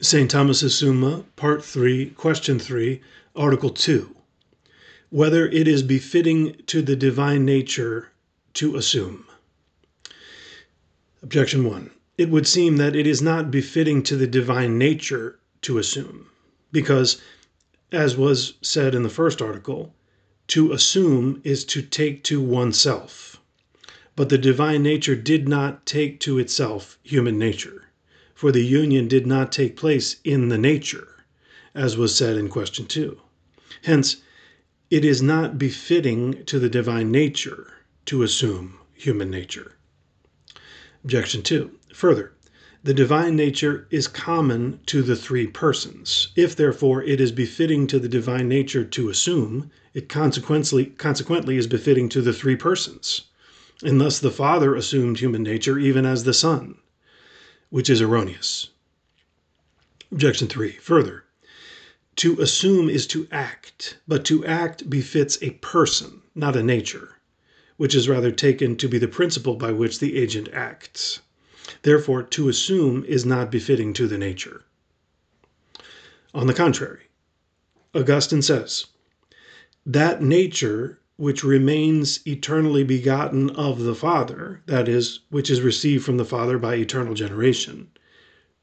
St. Thomas's Summa, Part 3, Question 3, Article 2. Whether it is befitting to the divine nature to assume. Objection 1. It would seem that it is not befitting to the divine nature to assume, because, as was said in the first article, to assume is to take to oneself. But the divine nature did not take to itself human nature for the union did not take place in the nature, as was said in question 2. Hence, it is not befitting to the divine nature to assume human nature. Objection 2. Further, the divine nature is common to the three persons. If, therefore, it is befitting to the divine nature to assume, it consequently, consequently is befitting to the three persons. And thus the Father assumed human nature even as the Son which is erroneous. Objection 3. Further, to assume is to act, but to act befits a person, not a nature, which is rather taken to be the principle by which the agent acts. Therefore, to assume is not befitting to the nature. On the contrary, Augustine says, that nature which remains eternally begotten of the Father, that is, which is received from the Father by eternal generation,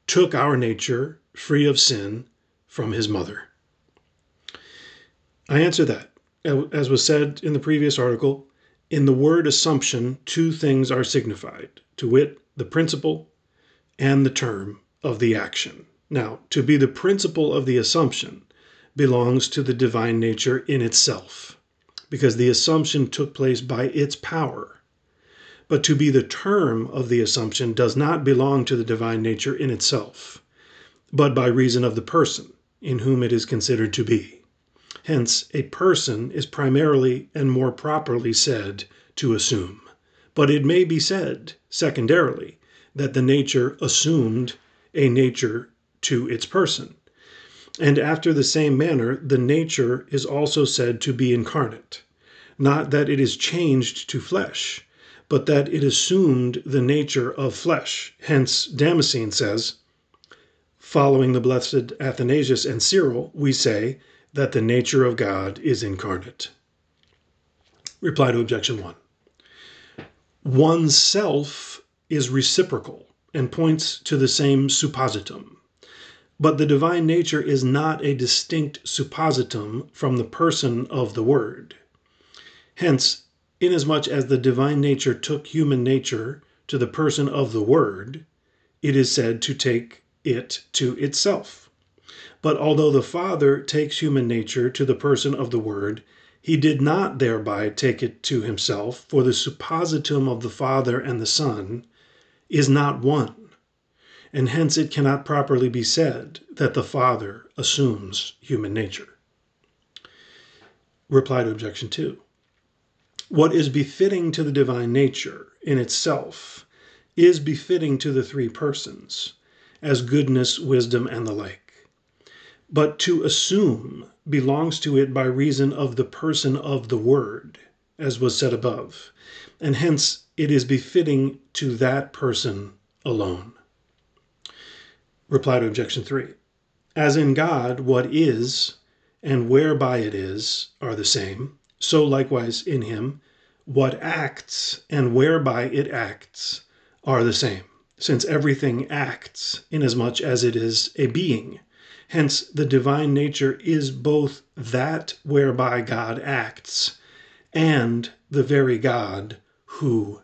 took our nature, free of sin, from his mother. I answer that, as was said in the previous article, in the word assumption, two things are signified, to wit, the principle and the term of the action. Now, to be the principle of the assumption belongs to the divine nature in itself because the assumption took place by its power. But to be the term of the assumption does not belong to the divine nature in itself, but by reason of the person in whom it is considered to be. Hence, a person is primarily and more properly said to assume. But it may be said, secondarily, that the nature assumed a nature to its person and after the same manner, the nature is also said to be incarnate. Not that it is changed to flesh, but that it assumed the nature of flesh. Hence, Damascene says, following the blessed Athanasius and Cyril, we say that the nature of God is incarnate. Reply to objection 1. One's self is reciprocal and points to the same suppositum. But the divine nature is not a distinct suppositum from the person of the Word. Hence, inasmuch as the divine nature took human nature to the person of the Word, it is said to take it to itself. But although the Father takes human nature to the person of the Word, he did not thereby take it to himself, for the suppositum of the Father and the Son is not one and hence it cannot properly be said that the Father assumes human nature. Reply to objection 2. What is befitting to the divine nature in itself is befitting to the three persons, as goodness, wisdom, and the like. But to assume belongs to it by reason of the person of the Word, as was said above, and hence it is befitting to that person alone. Reply to Objection 3. As in God, what is and whereby it is are the same, so likewise in him, what acts and whereby it acts are the same, since everything acts inasmuch as it is a being. Hence, the divine nature is both that whereby God acts and the very God who